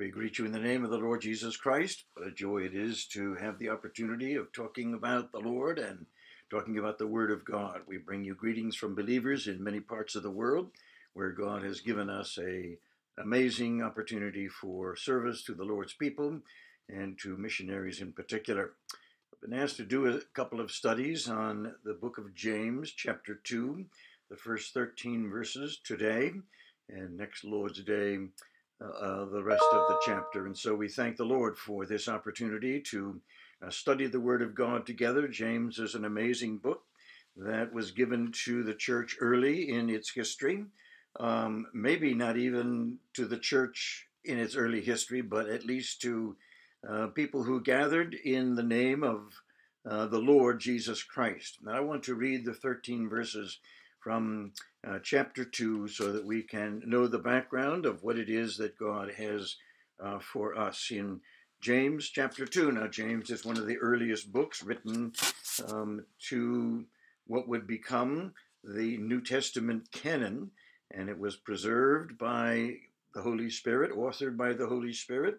We greet you in the name of the Lord Jesus Christ. What a joy it is to have the opportunity of talking about the Lord and talking about the Word of God. We bring you greetings from believers in many parts of the world where God has given us a amazing opportunity for service to the Lord's people and to missionaries in particular. I've been asked to do a couple of studies on the book of James, chapter 2, the first 13 verses today, and next Lord's Day, uh, the rest of the chapter. And so we thank the Lord for this opportunity to uh, study the Word of God together. James is an amazing book that was given to the church early in its history. Um, maybe not even to the church in its early history, but at least to uh, people who gathered in the name of uh, the Lord Jesus Christ. Now, I want to read the 13 verses from uh, chapter 2 so that we can know the background of what it is that God has uh, for us in James chapter 2. Now, James is one of the earliest books written um, to what would become the New Testament canon, and it was preserved by the Holy Spirit, authored by the Holy Spirit,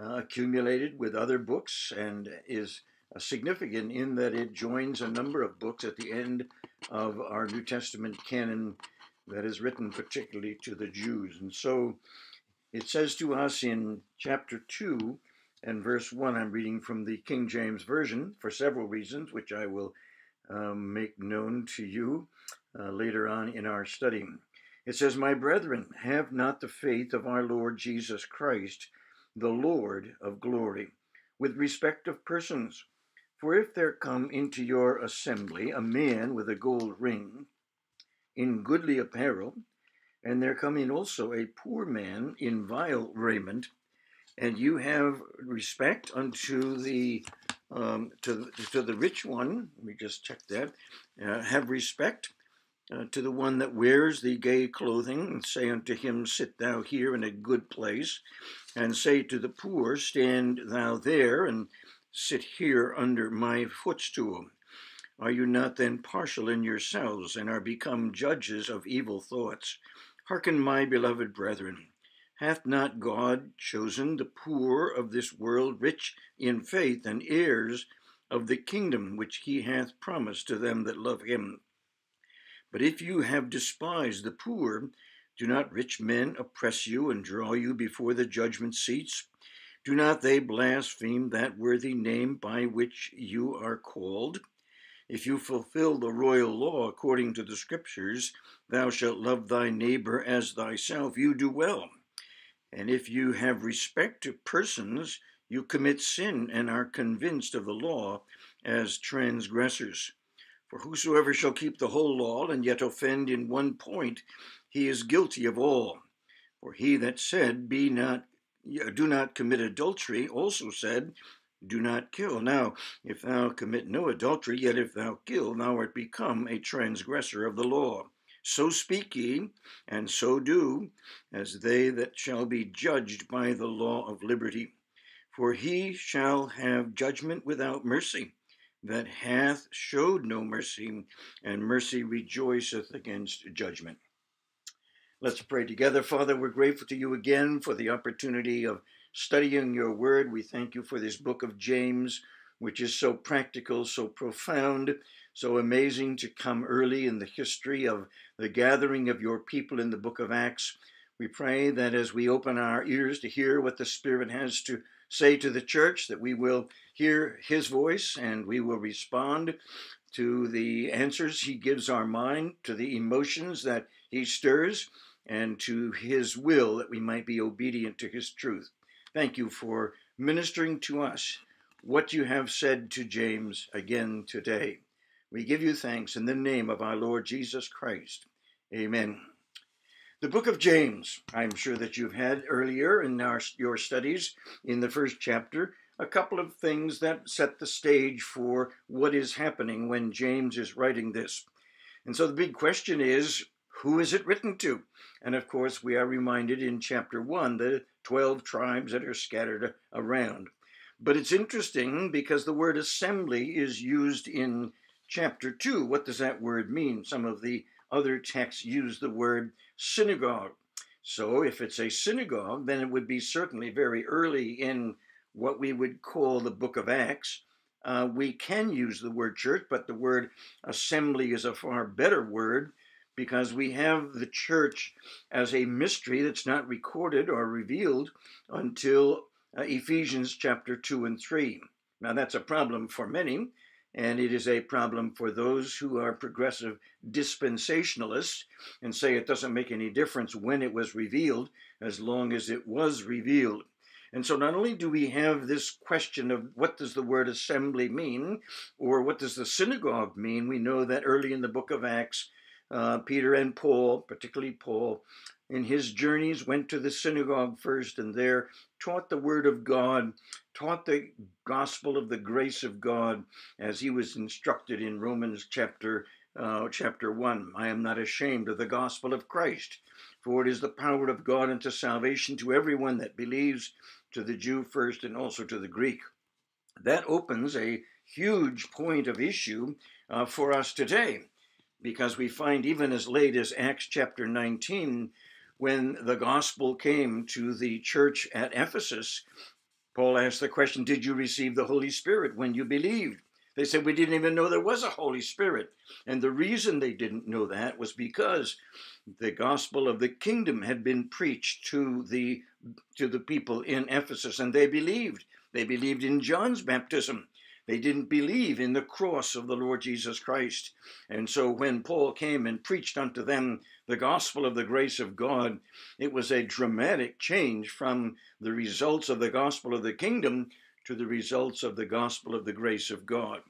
uh, accumulated with other books, and is significant in that it joins a number of books at the end of our New Testament canon that is written particularly to the Jews. And so it says to us in chapter 2 and verse 1, I'm reading from the King James Version for several reasons, which I will um, make known to you uh, later on in our study. It says, My brethren, have not the faith of our Lord Jesus Christ, the Lord of glory, with respect of persons. For if there come into your assembly a man with a gold ring, in goodly apparel, and there come in also a poor man in vile raiment, and you have respect unto the um, to, to the rich one, let me just check that, uh, have respect uh, to the one that wears the gay clothing, and say unto him, Sit thou here in a good place, and say to the poor, Stand thou there, and sit here under my footstool. Are you not then partial in yourselves, and are become judges of evil thoughts? Hearken, my beloved brethren. Hath not God chosen the poor of this world rich in faith and heirs of the kingdom which he hath promised to them that love him? But if you have despised the poor, do not rich men oppress you and draw you before the judgment seats? Do not they blaspheme that worthy name by which you are called? If you fulfill the royal law according to the Scriptures, thou shalt love thy neighbor as thyself, you do well. And if you have respect to persons, you commit sin and are convinced of the law as transgressors. For whosoever shall keep the whole law and yet offend in one point, he is guilty of all. For he that said, Be not do not commit adultery, also said, Do not kill. Now, if thou commit no adultery, yet if thou kill, thou art become a transgressor of the law. So speak ye, and so do, as they that shall be judged by the law of liberty. For he shall have judgment without mercy, that hath showed no mercy, and mercy rejoiceth against judgment. Let's pray together. Father, we're grateful to you again for the opportunity of studying your word. We thank you for this book of James, which is so practical, so profound, so amazing to come early in the history of the gathering of your people in the book of Acts. We pray that as we open our ears to hear what the Spirit has to say to the church, that we will hear his voice and we will respond to the answers he gives our mind, to the emotions that he stirs, and to his will that we might be obedient to his truth. Thank you for ministering to us what you have said to James again today. We give you thanks in the name of our Lord Jesus Christ. Amen. The book of James, I'm sure that you've had earlier in our, your studies in the first chapter, a couple of things that set the stage for what is happening when James is writing this. And so the big question is who is it written to? And of course, we are reminded in chapter 1 the 12 tribes that are scattered around. But it's interesting because the word assembly is used in chapter 2. What does that word mean? Some of the other texts use the word synagogue. So if it's a synagogue, then it would be certainly very early in what we would call the book of Acts. Uh, we can use the word church, but the word assembly is a far better word because we have the church as a mystery that's not recorded or revealed until uh, Ephesians chapter 2 and 3. Now, that's a problem for many, and it is a problem for those who are progressive dispensationalists and say it doesn't make any difference when it was revealed as long as it was revealed. And so not only do we have this question of what does the word assembly mean or what does the synagogue mean, we know that early in the book of Acts, uh, Peter and Paul, particularly Paul, in his journeys went to the synagogue first and there taught the word of God, taught the gospel of the grace of God as he was instructed in Romans chapter uh, chapter 1. I am not ashamed of the gospel of Christ, for it is the power of God unto salvation to everyone that believes, to the Jew first and also to the Greek. That opens a huge point of issue uh, for us today because we find even as late as Acts chapter 19, when the gospel came to the church at Ephesus, Paul asked the question, Did you receive the Holy Spirit when you believed? They said, We didn't even know there was a Holy Spirit. And the reason they didn't know that was because the gospel of the kingdom had been preached to the, to the people in Ephesus, and they believed. They believed in John's baptism. They didn't believe in the cross of the Lord Jesus Christ. And so when Paul came and preached unto them the gospel of the grace of God, it was a dramatic change from the results of the gospel of the kingdom to the results of the gospel of the grace of God.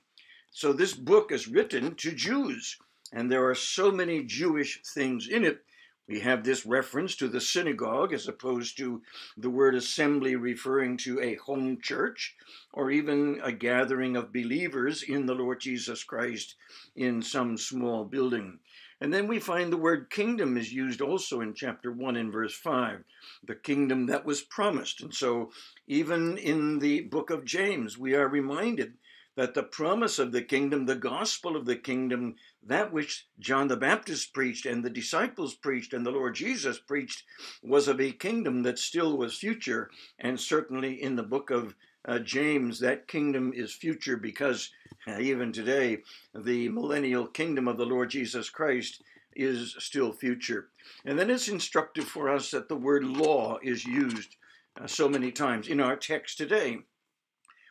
So this book is written to Jews, and there are so many Jewish things in it we have this reference to the synagogue as opposed to the word assembly referring to a home church or even a gathering of believers in the Lord Jesus Christ in some small building. And then we find the word kingdom is used also in chapter 1 and verse 5, the kingdom that was promised. And so, even in the book of James, we are reminded that the promise of the kingdom, the gospel of the kingdom, that which John the Baptist preached and the disciples preached and the Lord Jesus preached, was of a kingdom that still was future. And certainly in the book of uh, James, that kingdom is future because uh, even today, the millennial kingdom of the Lord Jesus Christ is still future. And then it's instructive for us that the word law is used uh, so many times in our text today.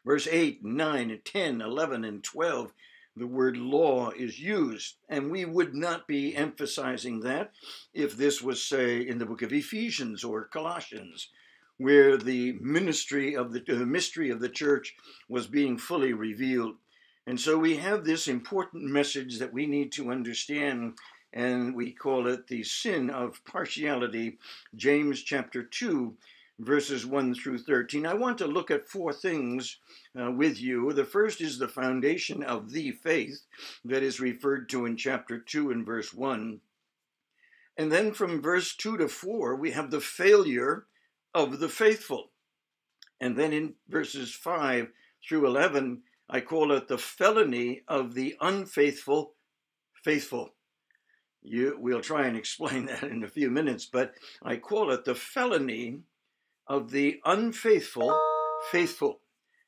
Verse 8, 9, and 10, 11, and 12, the word law is used. And we would not be emphasizing that if this was, say, in the book of Ephesians or Colossians, where the ministry of the, the mystery of the church was being fully revealed. And so we have this important message that we need to understand, and we call it the sin of partiality, James chapter 2, verses 1 through 13. I want to look at four things uh, with you. The first is the foundation of the faith that is referred to in chapter 2 and verse 1. And then from verse 2 to 4, we have the failure of the faithful. And then in verses 5 through 11, I call it the felony of the unfaithful faithful. You, we'll try and explain that in a few minutes, but I call it the felony of the unfaithful faithful.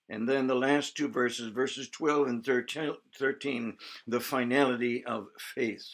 And then the last two verses, verses 12 and 13, the finality of faith.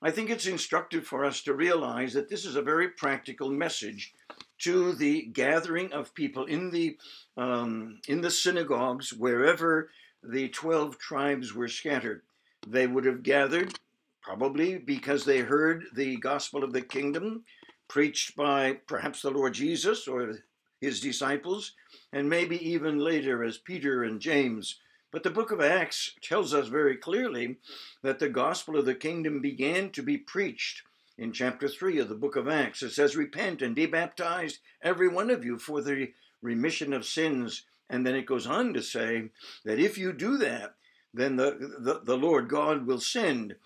I think it's instructive for us to realize that this is a very practical message to the gathering of people in the um, in the synagogues wherever the 12 tribes were scattered. They would have gathered probably because they heard the gospel of the kingdom preached by perhaps the Lord Jesus or his disciples, and maybe even later as Peter and James. But the book of Acts tells us very clearly that the gospel of the kingdom began to be preached in chapter 3 of the book of Acts. It says, Repent and be baptized, every one of you, for the remission of sins. And then it goes on to say that if you do that, then the, the, the Lord God will send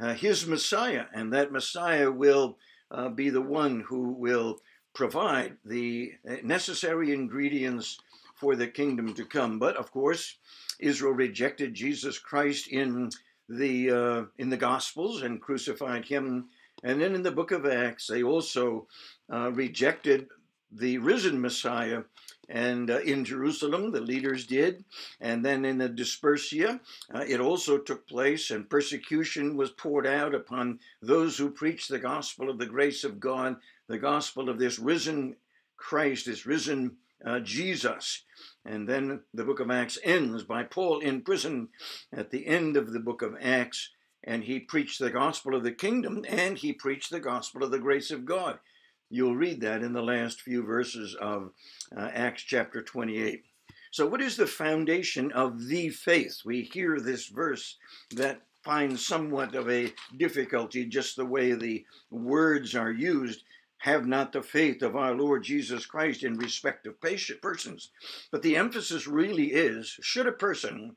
uh, his Messiah, and that Messiah will uh, be the one who will provide the necessary ingredients for the kingdom to come. But of course, Israel rejected Jesus Christ in the uh, in the Gospels and crucified him And then in the book of Acts, they also uh, rejected the risen Messiah. And uh, in Jerusalem, the leaders did. And then in the Dispersia, uh, it also took place, and persecution was poured out upon those who preached the gospel of the grace of God, the gospel of this risen Christ, this risen uh, Jesus. And then the book of Acts ends by Paul in prison at the end of the book of Acts, and he preached the gospel of the kingdom and he preached the gospel of the grace of God. You'll read that in the last few verses of uh, Acts chapter 28. So, what is the foundation of the faith? We hear this verse that finds somewhat of a difficulty, just the way the words are used. Have not the faith of our Lord Jesus Christ in respect of persons. But the emphasis really is should a person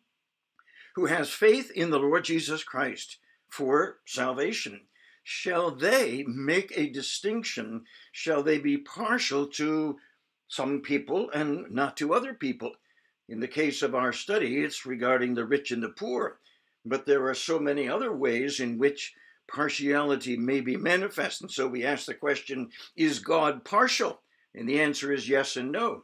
who has faith in the Lord Jesus Christ for salvation shall they make a distinction? Shall they be partial to some people and not to other people? In the case of our study, it's regarding the rich and the poor, but there are so many other ways in which partiality may be manifest. And so we ask the question is God partial? And the answer is yes and no.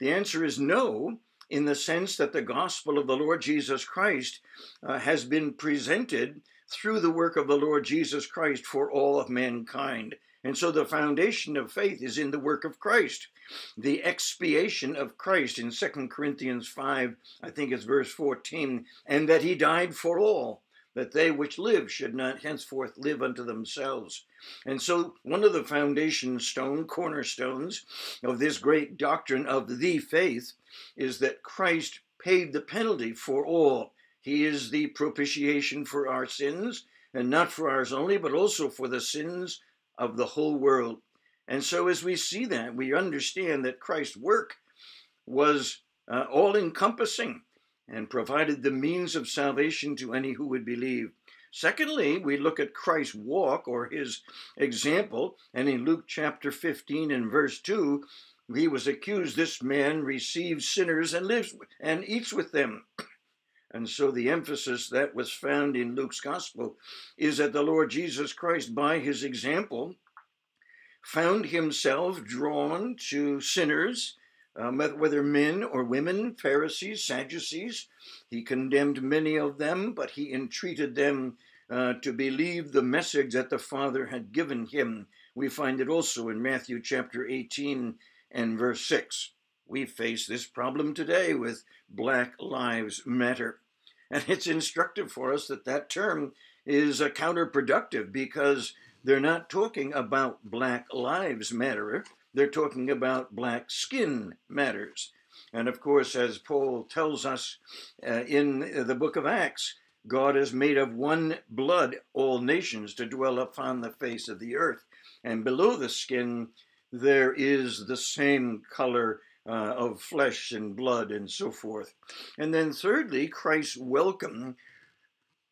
The answer is no, in the sense that the gospel of the Lord Jesus Christ uh, has been presented through the work of the Lord Jesus Christ for all of mankind. And so the foundation of faith is in the work of Christ. The expiation of Christ in 2 Corinthians 5, I think it's verse 14, and that he died for all, that they which live should not henceforth live unto themselves. And so one of the foundation stone, cornerstones of this great doctrine of the faith is that Christ paid the penalty for all he is the propitiation for our sins, and not for ours only, but also for the sins of the whole world. And so, as we see that, we understand that Christ's work was uh, all encompassing and provided the means of salvation to any who would believe. Secondly, we look at Christ's walk or his example, and in Luke chapter 15 and verse 2, he was accused this man receives sinners and lives and eats with them. And so the emphasis that was found in Luke's gospel is that the Lord Jesus Christ, by his example, found himself drawn to sinners, um, whether men or women, Pharisees, Sadducees. He condemned many of them, but he entreated them uh, to believe the message that the Father had given him. We find it also in Matthew chapter 18 and verse 6. We face this problem today with Black Lives Matter. And it's instructive for us that that term is counterproductive because they're not talking about Black Lives Matter, they're talking about black skin matters. And of course, as Paul tells us uh, in the book of Acts, God has made of one blood all nations to dwell upon the face of the earth. And below the skin, there is the same color uh, of flesh and blood and so forth. And then, thirdly, Christ's welcome.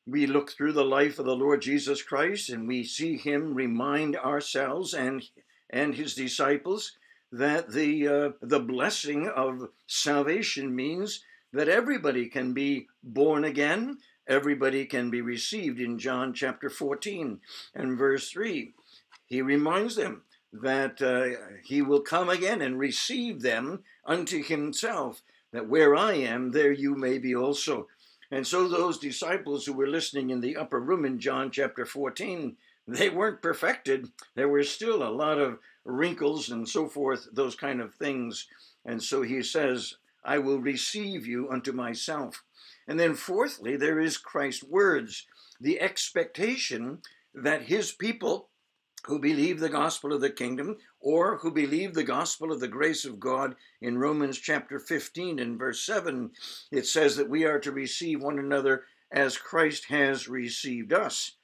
We look through the life of the Lord Jesus Christ and we see him remind ourselves and, and his disciples that the, uh, the blessing of salvation means that everybody can be born again, everybody can be received in John chapter 14 and verse 3. He reminds them that uh, he will come again and receive them unto himself, that where I am, there you may be also. And so those disciples who were listening in the upper room in John chapter 14, they weren't perfected. There were still a lot of wrinkles and so forth, those kind of things. And so he says, I will receive you unto myself. And then, fourthly, there is Christ's words, the expectation that his people who believe the gospel of the kingdom or who believe the gospel of the grace of God. In Romans chapter 15 and verse 7 it says that we are to receive one another as Christ has received us.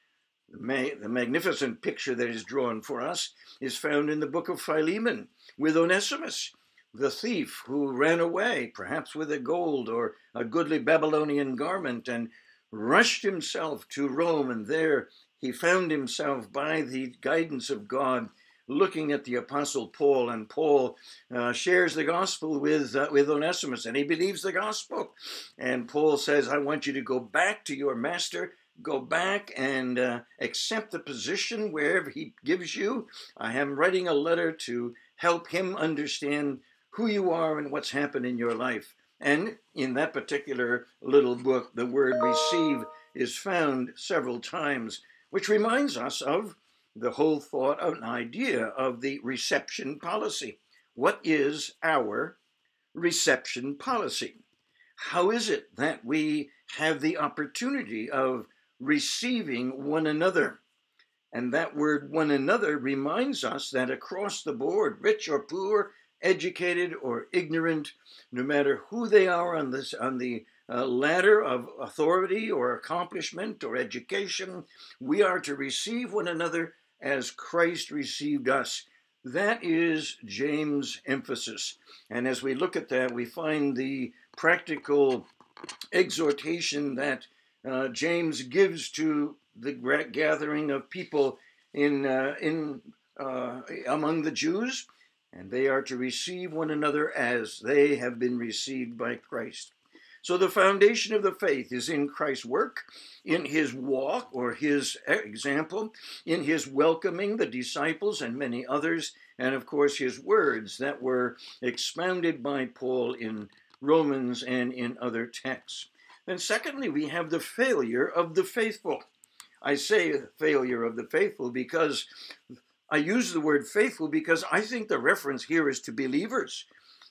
The magnificent picture that is drawn for us is found in the book of Philemon with Onesimus the thief who ran away perhaps with a gold or a goodly Babylonian garment and rushed himself to Rome and there he found himself by the guidance of God looking at the apostle Paul, and Paul uh, shares the gospel with uh, with Onesimus, and he believes the gospel. And Paul says, "I want you to go back to your master, go back and uh, accept the position wherever He gives you. I am writing a letter to help Him understand who you are and what's happened in your life. And in that particular little book, the word receive is found several times, which reminds us of the whole thought of an idea of the reception policy. What is our reception policy? How is it that we have the opportunity of receiving one another? And that word one another reminds us that across the board, rich or poor, educated or ignorant, no matter who they are on this on the ladder of authority or accomplishment or education, we are to receive one another as Christ received us. That is James' emphasis. And as we look at that, we find the practical exhortation that uh, James gives to the gathering of people in, uh, in, uh, among the Jews and they are to receive one another as they have been received by Christ. So the foundation of the faith is in Christ's work, in his walk or his example, in his welcoming the disciples and many others, and of course his words that were expounded by Paul in Romans and in other texts. Then, secondly, we have the failure of the faithful. I say failure of the faithful because I use the word faithful because I think the reference here is to believers.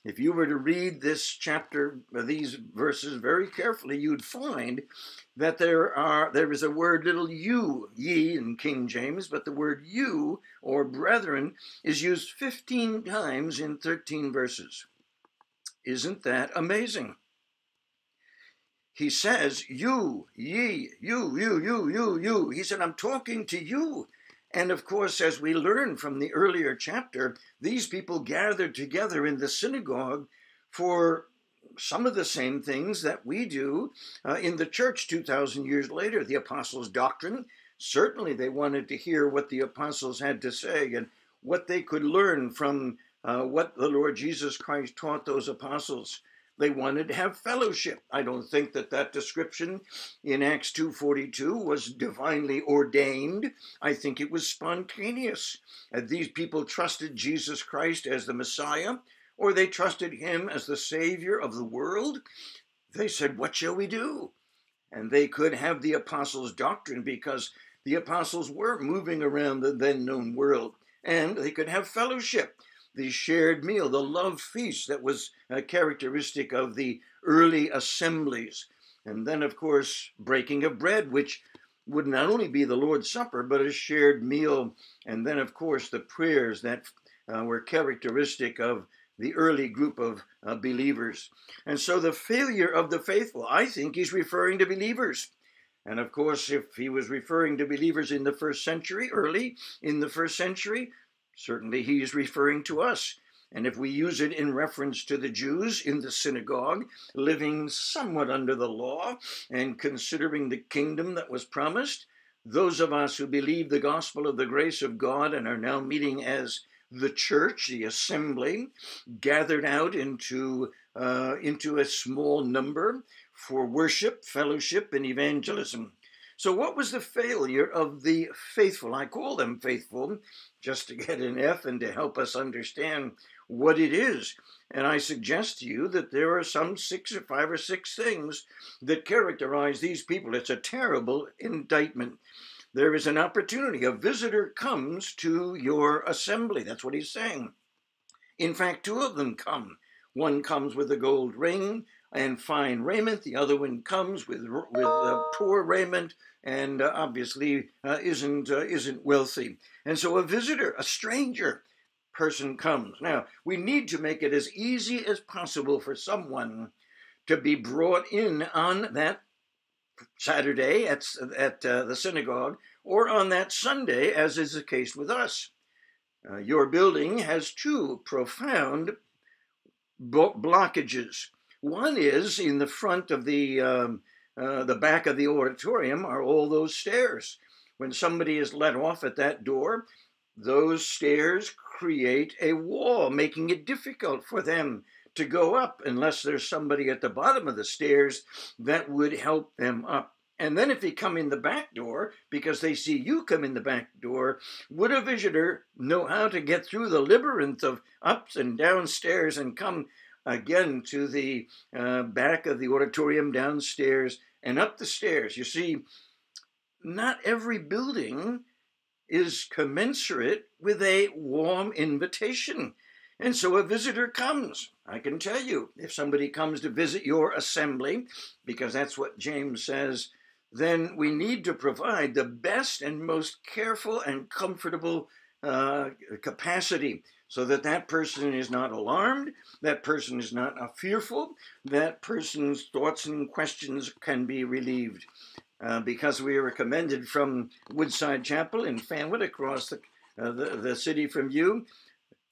If you were to read this chapter, uh, these verses very carefully, you'd find that there are there is a word little you, ye in King James, but the word you or brethren is used 15 times in 13 verses. Isn't that amazing? He says, you, ye, you, you, you, you, you. He said, I'm talking to you. And of course, as we learn from the earlier chapter, these people gathered together in the synagogue for some of the same things that we do uh, in the church 2,000 years later. The apostles' doctrine, certainly they wanted to hear what the apostles had to say and what they could learn from uh, what the Lord Jesus Christ taught those apostles. They wanted to have fellowship. I don't think that that description in Acts 2:42 was divinely ordained. I think it was spontaneous. And these people trusted Jesus Christ as the Messiah, or they trusted him as the Savior of the world. They said, What shall we do? And they could have the apostles' doctrine because the apostles were moving around the then known world, and they could have fellowship the shared meal, the love feast that was uh, characteristic of the early assemblies. And then, of course, breaking of bread, which would not only be the Lord's Supper, but a shared meal. And then, of course, the prayers that uh, were characteristic of the early group of uh, believers. And so the failure of the faithful, I think he's referring to believers. And of course, if he was referring to believers in the first century, early in the first century, Certainly, he is referring to us. And if we use it in reference to the Jews in the synagogue, living somewhat under the law and considering the kingdom that was promised, those of us who believe the gospel of the grace of God and are now meeting as the church, the assembly, gathered out into, uh, into a small number for worship, fellowship, and evangelism. So, what was the failure of the faithful? I call them faithful just to get an F and to help us understand what it is. And I suggest to you that there are some six or five or six things that characterize these people. It's a terrible indictment. There is an opportunity. A visitor comes to your assembly. That's what he's saying. In fact, two of them come. One comes with a gold ring and fine raiment. The other one comes with with uh, poor raiment and uh, obviously uh, isn't uh, isn't wealthy. And so a visitor, a stranger person comes. Now we need to make it as easy as possible for someone to be brought in on that Saturday at at uh, the synagogue or on that Sunday, as is the case with us. Uh, your building has two profound blockages. One is in the front of the um, uh, the back of the auditorium are all those stairs. When somebody is let off at that door, those stairs create a wall, making it difficult for them to go up unless there's somebody at the bottom of the stairs that would help them up. And then if they come in the back door, because they see you come in the back door, would a visitor know how to get through the labyrinth of ups and downstairs and come again to the uh, back of the auditorium downstairs and up the stairs? You see, not every building is commensurate with a warm invitation. And so a visitor comes. I can tell you, if somebody comes to visit your assembly, because that's what James says then we need to provide the best and most careful and comfortable uh, capacity so that that person is not alarmed, that person is not fearful, that person's thoughts and questions can be relieved. Uh, because we are recommended from Woodside Chapel in Fanwood across the, uh, the, the city from you,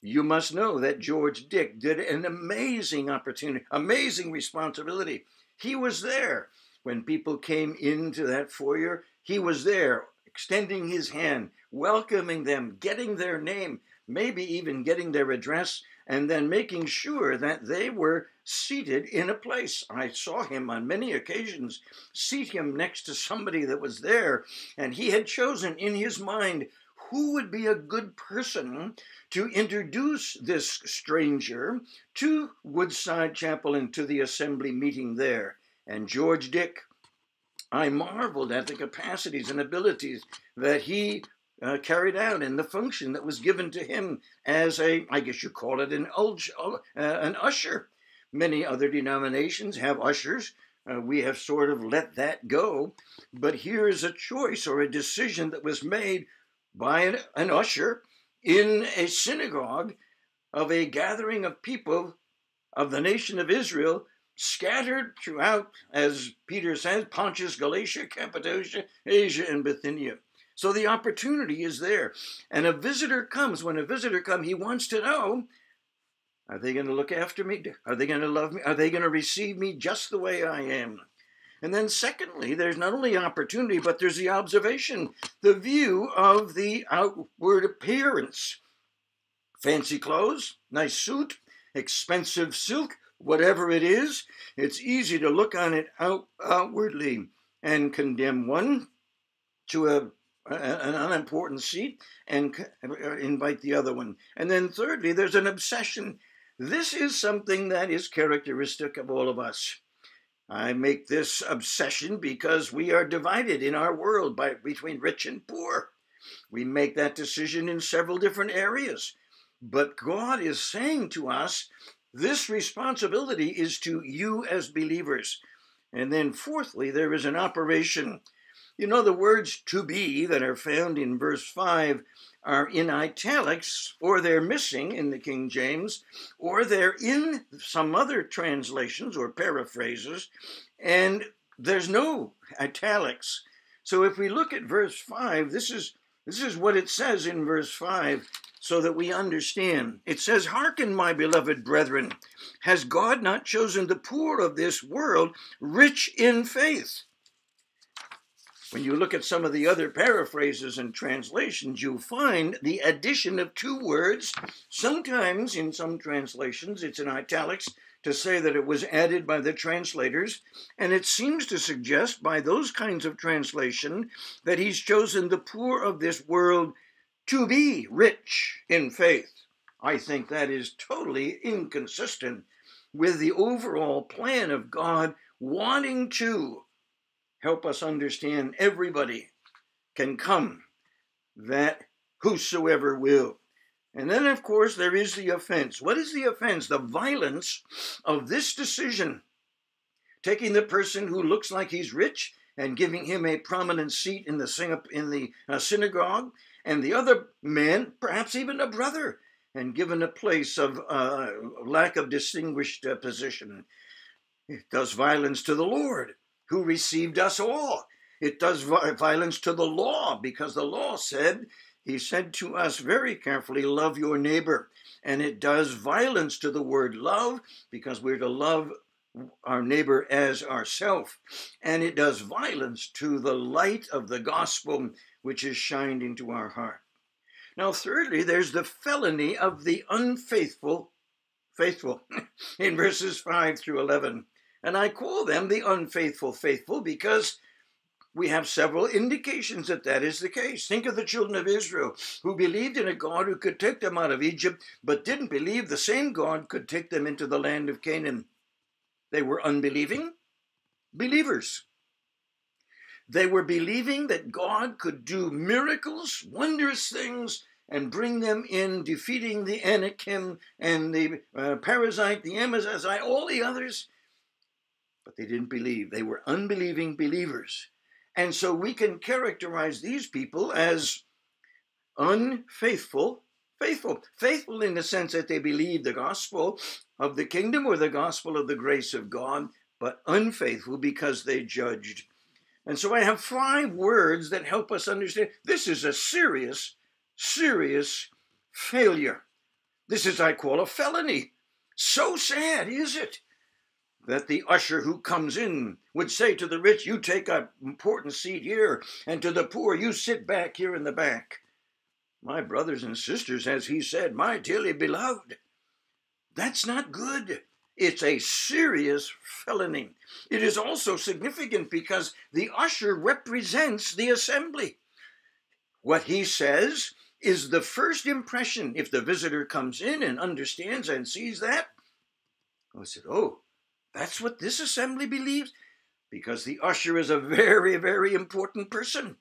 you must know that George Dick did an amazing opportunity, amazing responsibility. He was there when people came into that foyer, he was there, extending his hand, welcoming them, getting their name, maybe even getting their address, and then making sure that they were seated in a place. I saw him on many occasions seat him next to somebody that was there, and he had chosen in his mind who would be a good person to introduce this stranger to Woodside Chapel and to the assembly meeting there. And George Dick, I marveled at the capacities and abilities that he uh, carried out in the function that was given to him as a, I guess you call it an, uh, an usher. Many other denominations have ushers. Uh, we have sort of let that go. But here is a choice or a decision that was made by an, an usher in a synagogue of a gathering of people of the nation of Israel scattered throughout, as Peter says, Pontus, Galatia, Cappadocia, Asia, and Bithynia. So the opportunity is there. And a visitor comes. When a visitor comes, he wants to know are they going to look after me? Are they going to love me? Are they going to receive me just the way I am? And then, secondly, there's not only opportunity, but there's the observation, the view of the outward appearance. Fancy clothes, nice suit, expensive silk, whatever it is, it's easy to look on it out, outwardly and condemn one to a, a, an unimportant seat and uh, invite the other one. And then, thirdly, there's an obsession. This is something that is characteristic of all of us. I make this obsession because we are divided in our world by, between rich and poor. We make that decision in several different areas. But God is saying to us this responsibility is to you as believers. And then, fourthly, there is an operation. You know, the words to be that are found in verse 5 are in italics, or they're missing in the King James, or they're in some other translations or paraphrases, and there's no italics. So if we look at verse 5, this is this is what it says in verse 5 so that we understand. It says, Hearken, my beloved brethren, has God not chosen the poor of this world rich in faith? When you look at some of the other paraphrases and translations, you'll find the addition of two words. Sometimes in some translations, it's in italics to say that it was added by the translators, and it seems to suggest by those kinds of translation that he's chosen the poor of this world to be rich in faith. I think that is totally inconsistent with the overall plan of God wanting to help us understand everybody can come, that whosoever will. And then, of course, there is the offense. What is the offense? The violence of this decision. Taking the person who looks like he's rich and giving him a prominent seat in the, in the uh, synagogue and the other man, perhaps even a brother, and given a place of uh, lack of distinguished uh, position. It does violence to the Lord, who received us all. It does violence to the law, because the law said, He said to us very carefully, Love your neighbor. And it does violence to the word love, because we're to love our neighbor as ourself. And it does violence to the light of the gospel, which is shined into our heart. Now, thirdly, there's the felony of the unfaithful, faithful, in verses 5 through 11. And I call them the unfaithful faithful because we have several indications that that is the case. Think of the children of Israel who believed in a God who could take them out of Egypt, but didn't believe the same God could take them into the land of Canaan. They were unbelieving believers. They were believing that God could do miracles, wondrous things, and bring them in, defeating the Anakim and the uh, Perizzite, the Amazite, all the others. But they didn't believe. They were unbelieving believers. And so we can characterize these people as unfaithful, faithful. Faithful in the sense that they believe the gospel of the kingdom or the gospel of the grace of God, but unfaithful because they judged. And so I have five words that help us understand this is a serious, serious failure. This is, I call, a felony. So sad, is it? That the usher who comes in would say to the rich, You take an important seat here, and to the poor, You sit back here in the back. My brothers and sisters, as he said, my dearly beloved, that's not good. It's a serious felony. It is also significant because the usher represents the assembly. What he says is the first impression. If the visitor comes in and understands and sees that, I said, Oh, that's what this assembly believes, because the usher is a very, very important person.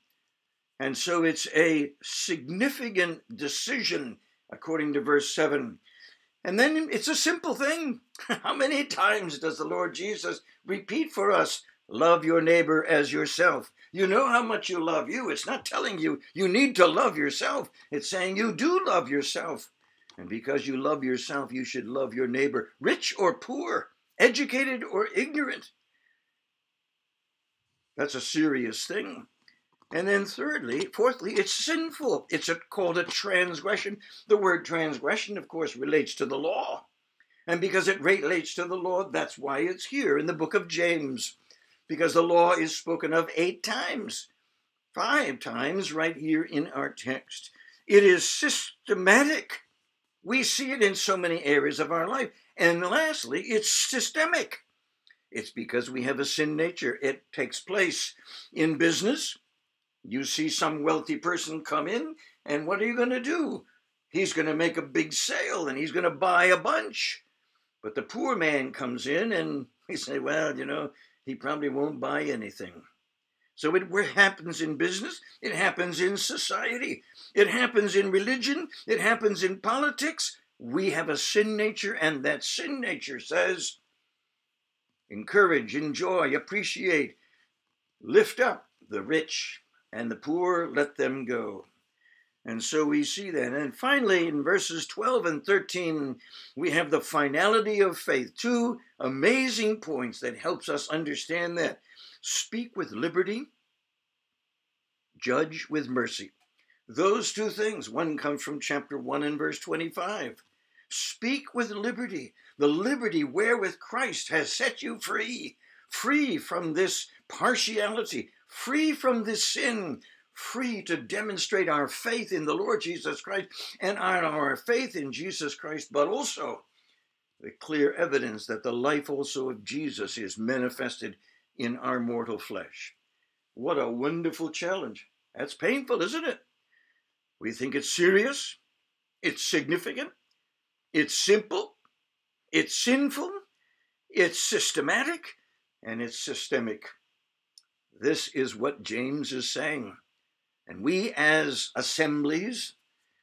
And so it's a significant decision, according to verse 7. And then it's a simple thing. How many times does the Lord Jesus repeat for us, love your neighbor as yourself? You know how much you love you. It's not telling you you need to love yourself, it's saying you do love yourself. And because you love yourself, you should love your neighbor, rich or poor educated or ignorant. That's a serious thing. And then, thirdly, fourthly, it's sinful. It's a, called a transgression. The word transgression, of course, relates to the law. And because it relates to the law, that's why it's here in the book of James. Because the law is spoken of eight times, five times right here in our text. It is systematic. We see it in so many areas of our life. And lastly, it's systemic. It's because we have a sin nature. It takes place in business. You see some wealthy person come in, and what are you going to do? He's going to make a big sale and he's going to buy a bunch. But the poor man comes in and we say, well, you know, he probably won't buy anything. So it happens in business, it happens in society, it happens in religion, it happens in politics, we have a sin nature, and that sin nature says, encourage, enjoy, appreciate, lift up the rich, and the poor let them go. And so we see that. And finally, in verses 12 and 13, we have the finality of faith. Two amazing points that helps us understand that. Speak with liberty, judge with mercy. Those two things. One comes from chapter 1 and verse 25. Speak with liberty, the liberty wherewith Christ has set you free, free from this partiality, free from this sin, free to demonstrate our faith in the Lord Jesus Christ and our faith in Jesus Christ, but also the clear evidence that the life also of Jesus is manifested in our mortal flesh. What a wonderful challenge. That's painful, isn't it? We think it's serious, it's significant, it's simple, it's sinful, it's systematic, and it's systemic. This is what James is saying. And we, as assemblies,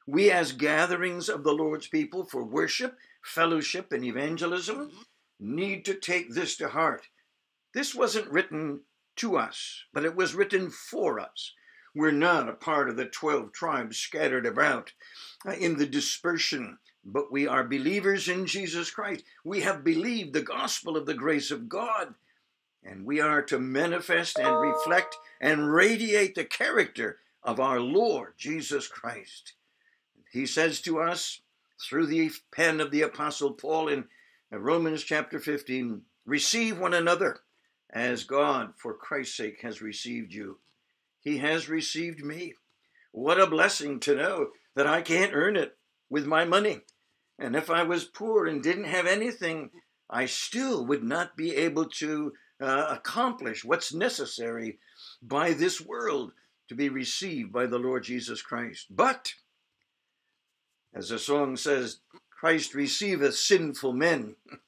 we, as gatherings of the Lord's people for worship, fellowship, and evangelism, mm-hmm. need to take this to heart. This wasn't written to us, but it was written for us. We're not a part of the 12 tribes scattered about uh, in the dispersion, but we are believers in Jesus Christ. We have believed the gospel of the grace of God, and we are to manifest and reflect and radiate the character of our Lord Jesus Christ. He says to us through the pen of the Apostle Paul in Romans chapter 15 receive one another as God, for Christ's sake, has received you. He has received me. What a blessing to know that I can't earn it with my money. And if I was poor and didn't have anything, I still would not be able to uh, accomplish what's necessary by this world to be received by the Lord Jesus Christ. But, as the song says, Christ receiveth sinful men.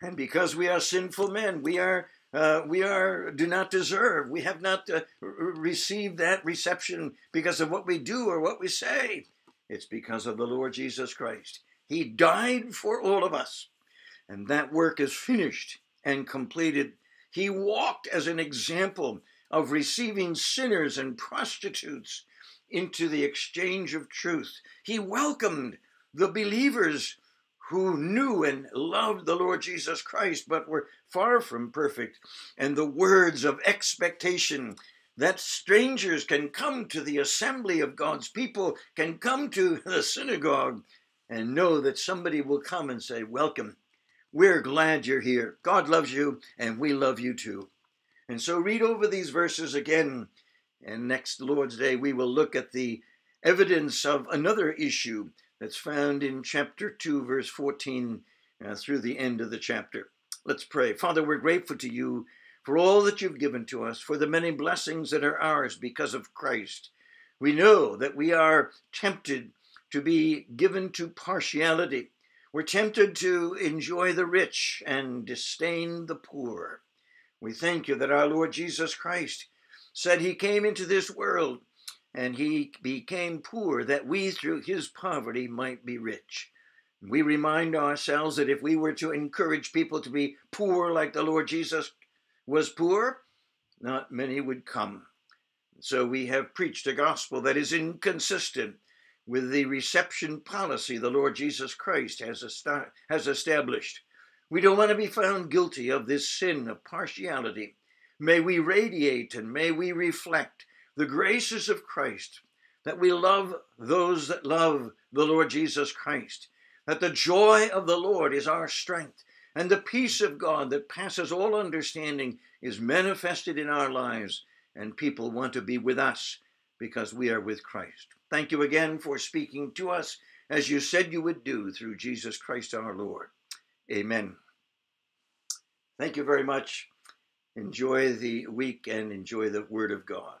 And because we are sinful men, we are uh, we are do not deserve. We have not uh, received that reception because of what we do or what we say. It's because of the Lord Jesus Christ. He died for all of us, and that work is finished and completed. He walked as an example of receiving sinners and prostitutes into the exchange of truth. He welcomed the believers who knew and loved the Lord Jesus Christ, but were far from perfect, and the words of expectation that strangers can come to the assembly of God's people, can come to the synagogue, and know that somebody will come and say, Welcome. We're glad you're here. God loves you, and we love you too. And so read over these verses again, and next Lord's Day we will look at the evidence of another issue that's found in chapter 2, verse 14 uh, through the end of the chapter. Let's pray. Father, we're grateful to you for all that you've given to us, for the many blessings that are ours because of Christ. We know that we are tempted to be given to partiality. We're tempted to enjoy the rich and disdain the poor. We thank you that our Lord Jesus Christ said he came into this world and he became poor that we through his poverty might be rich. We remind ourselves that if we were to encourage people to be poor like the Lord Jesus was poor, not many would come. So we have preached a gospel that is inconsistent with the reception policy the Lord Jesus Christ has, has established. We don't want to be found guilty of this sin of partiality. May we radiate and may we reflect the graces of Christ, that we love those that love the Lord Jesus Christ, that the joy of the Lord is our strength, and the peace of God that passes all understanding is manifested in our lives, and people want to be with us because we are with Christ. Thank you again for speaking to us as you said you would do through Jesus Christ our Lord. Amen. Thank you very much. Enjoy the week and enjoy the Word of God.